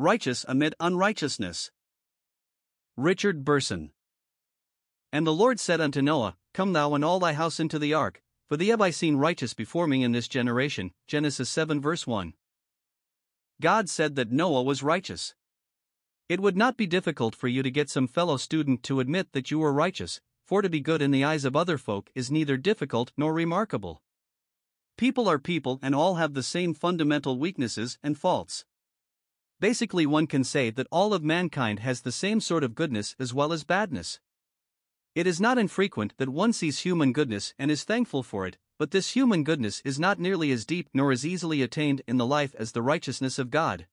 Righteous amid unrighteousness. Richard Burson. And the Lord said unto Noah, Come thou and all thy house into the ark, for thee have I seen righteous before me in this generation. Genesis 7 verse 1. God said that Noah was righteous. It would not be difficult for you to get some fellow student to admit that you were righteous, for to be good in the eyes of other folk is neither difficult nor remarkable. People are people and all have the same fundamental weaknesses and faults. Basically, one can say that all of mankind has the same sort of goodness as well as badness. It is not infrequent that one sees human goodness and is thankful for it, but this human goodness is not nearly as deep nor as easily attained in the life as the righteousness of God.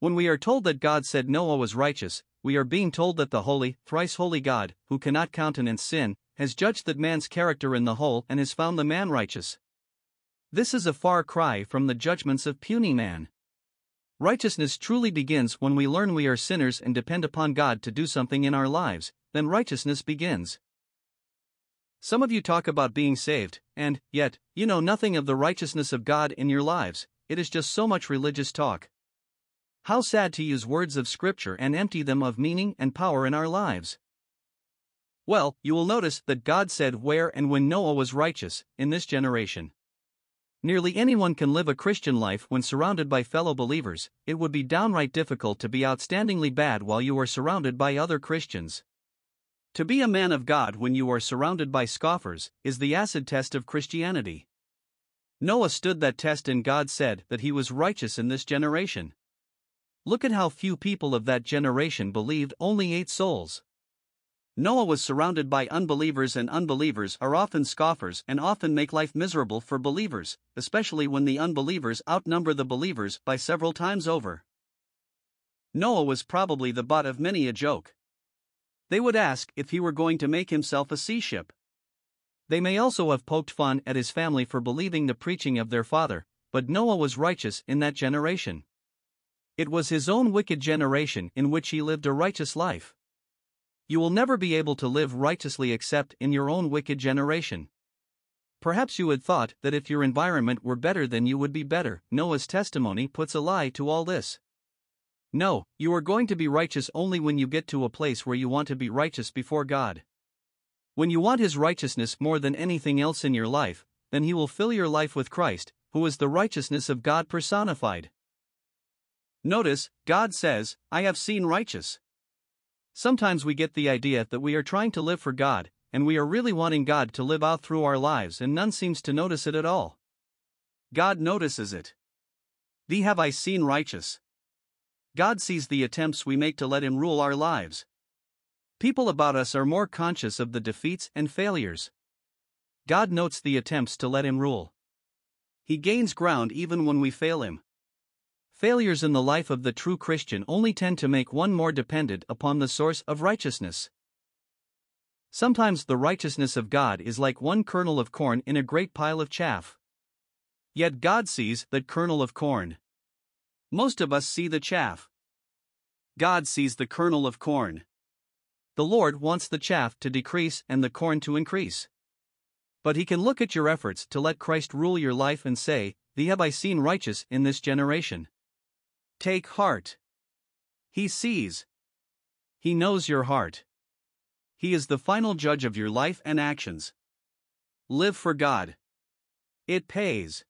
When we are told that God said Noah was righteous, we are being told that the holy, thrice holy God, who cannot countenance sin, has judged that man's character in the whole and has found the man righteous. This is a far cry from the judgments of puny man. Righteousness truly begins when we learn we are sinners and depend upon God to do something in our lives, then righteousness begins. Some of you talk about being saved, and, yet, you know nothing of the righteousness of God in your lives, it is just so much religious talk. How sad to use words of Scripture and empty them of meaning and power in our lives. Well, you will notice that God said where and when Noah was righteous, in this generation. Nearly anyone can live a Christian life when surrounded by fellow believers, it would be downright difficult to be outstandingly bad while you are surrounded by other Christians. To be a man of God when you are surrounded by scoffers is the acid test of Christianity. Noah stood that test and God said that he was righteous in this generation. Look at how few people of that generation believed only eight souls. Noah was surrounded by unbelievers, and unbelievers are often scoffers and often make life miserable for believers, especially when the unbelievers outnumber the believers by several times over. Noah was probably the butt of many a joke. They would ask if he were going to make himself a sea ship. They may also have poked fun at his family for believing the preaching of their father, but Noah was righteous in that generation. It was his own wicked generation in which he lived a righteous life. You will never be able to live righteously except in your own wicked generation. Perhaps you had thought that if your environment were better, then you would be better. Noah's testimony puts a lie to all this. No, you are going to be righteous only when you get to a place where you want to be righteous before God. When you want His righteousness more than anything else in your life, then He will fill your life with Christ, who is the righteousness of God personified. Notice, God says, I have seen righteous. Sometimes we get the idea that we are trying to live for God, and we are really wanting God to live out through our lives, and none seems to notice it at all. God notices it. Thee have I seen righteous. God sees the attempts we make to let Him rule our lives. People about us are more conscious of the defeats and failures. God notes the attempts to let Him rule. He gains ground even when we fail Him. Failures in the life of the true Christian only tend to make one more dependent upon the source of righteousness. Sometimes the righteousness of God is like one kernel of corn in a great pile of chaff. Yet God sees that kernel of corn. Most of us see the chaff. God sees the kernel of corn. The Lord wants the chaff to decrease and the corn to increase. But He can look at your efforts to let Christ rule your life and say, Thee have I seen righteous in this generation. Take heart. He sees. He knows your heart. He is the final judge of your life and actions. Live for God. It pays.